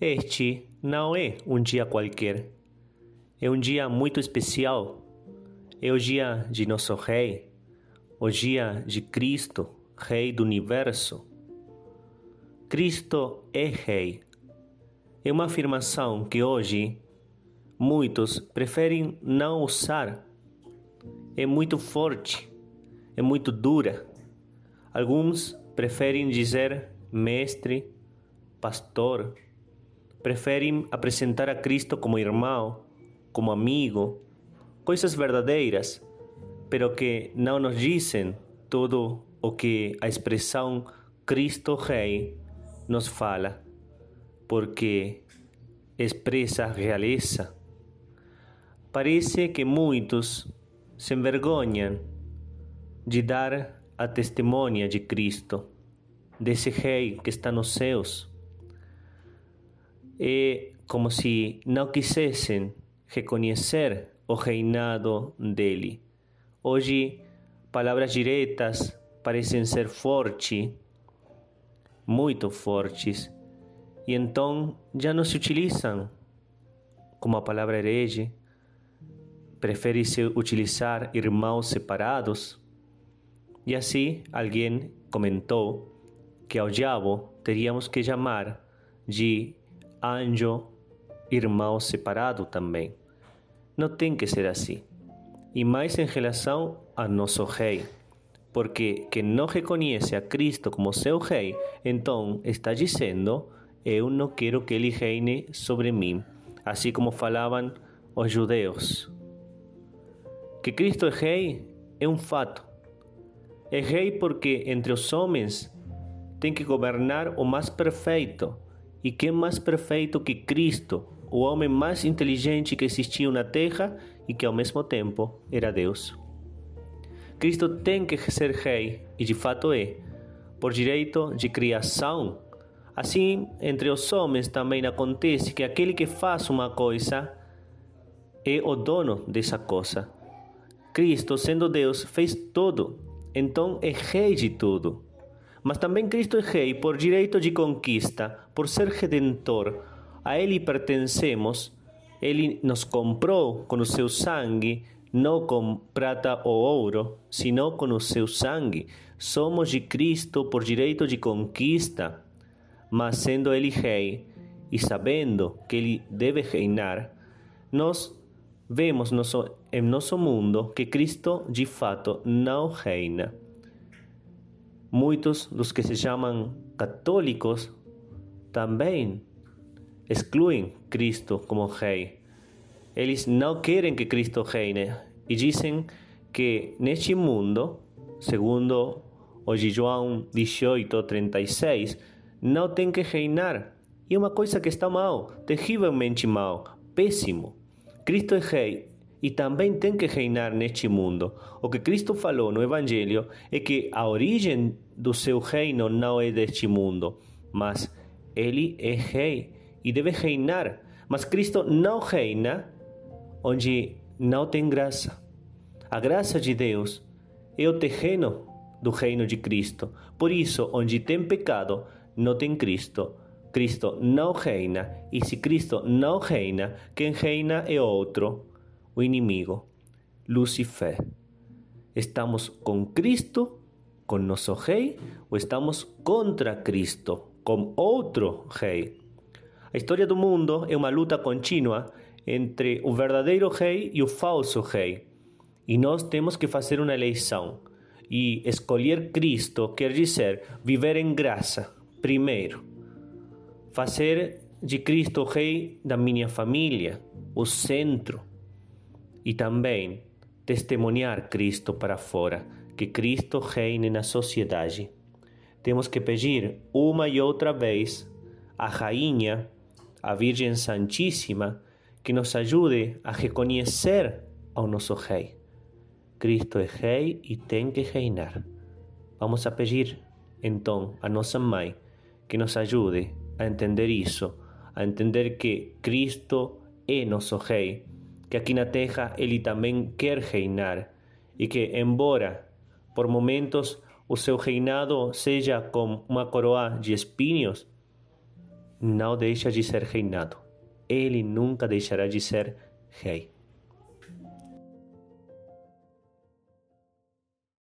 Este não é um dia qualquer. É um dia muito especial. É o dia de nosso Rei, o dia de Cristo, Rei do Universo. Cristo é Rei. É uma afirmação que hoje muitos preferem não usar. É muito forte, é muito dura. Alguns preferem dizer mestre, pastor, preferem apresentar a Cristo como irmão, como amigo, coisas verdadeiras, pero que não nos dizem tudo o que a expressão Cristo Rei nos fala, porque expressa realeza. Parece que muitos se envergonham de dar a testemunha de Cristo, desse Rei que está nos céus. É como se não quisessem reconhecer o reinado dele. Hoje, palavras diretas parecem ser fortes, muito fortes, e então já não se utilizam como a palavra herege. Prefere-se utilizar irmãos separados. E assim, alguém comentou que ao diabo teríamos que chamar de anjo, irmão separado também. Não tem que ser assim. E mais em relação a nosso rei, porque quem não reconhece a Cristo como seu rei, então está dizendo: Eu não quero que ele reine sobre mim, assim como falavam os judeus. Que Cristo é rei é um fato. É rei porque entre os homens tem que governar o mais perfeito e quem mais perfeito que Cristo, o homem mais inteligente que existiu na terra e que ao mesmo tempo era Deus? Cristo tem que ser rei, e de fato é, por direito de criação. Assim, entre os homens também acontece que aquele que faz uma coisa é o dono dessa coisa. Cristo, sendo Deus, fez tudo, então é rei de tudo. Mas também Cristo é rei por direito de conquista, por ser redentor. A Ele pertencemos. Ele nos comprou com o seu sangue, não com prata ou ouro, sino com o seu sangue. Somos de Cristo por direito de conquista. Mas sendo Ele rei e sabendo que Ele deve reinar, nós vemos em nosso mundo que Cristo de fato não reina. Muitos dos que se chamam católicos também excluem Cristo como rei. Eles não querem que Cristo reine e dizem que neste mundo, segundo o de João 18:36, não tem que reinar. E é uma coisa que está mal, terrivelmente mal, péssimo. Cristo é rei e também tem que reinar neste mundo. O que Cristo falou no Evangelho é que a origem do seu reino não é deste mundo, mas ele é rei e deve reinar. Mas Cristo não reina onde não tem graça. A graça de Deus é o terreno do reino de Cristo. Por isso, onde tem pecado, não tem Cristo. Cristo não reina, e se Cristo não reina, quem reina é outro o inimigo, Lucifer. ¿Estamos con Cristo, con nuestro rey, o estamos contra Cristo, con outro rei? A história do mundo é uma luta contínua entre o verdadeiro rei e o falso rei. E nós temos que fazer uma eleição. E escolher Cristo quer dizer viver em graça, primeiro. Fazer de Cristo o rei da minha família, o centro e também testemunhar Cristo para fora, que Cristo reine na sociedade. Temos que pedir uma e outra vez à Rainha, a Virgem Santíssima, que nos ajude a reconhecer ao nosso Rei. Cristo é Rei e tem que reinar. Vamos a pedir, então, a nossa Mãe que nos ajude a entender isso, a entender que Cristo é nosso Rei que aqui na terra ele também quer reinar e que, embora por momentos o seu reinado seja como uma coroa de espinhos, não deixa de ser reinado. Ele nunca deixará de ser rei.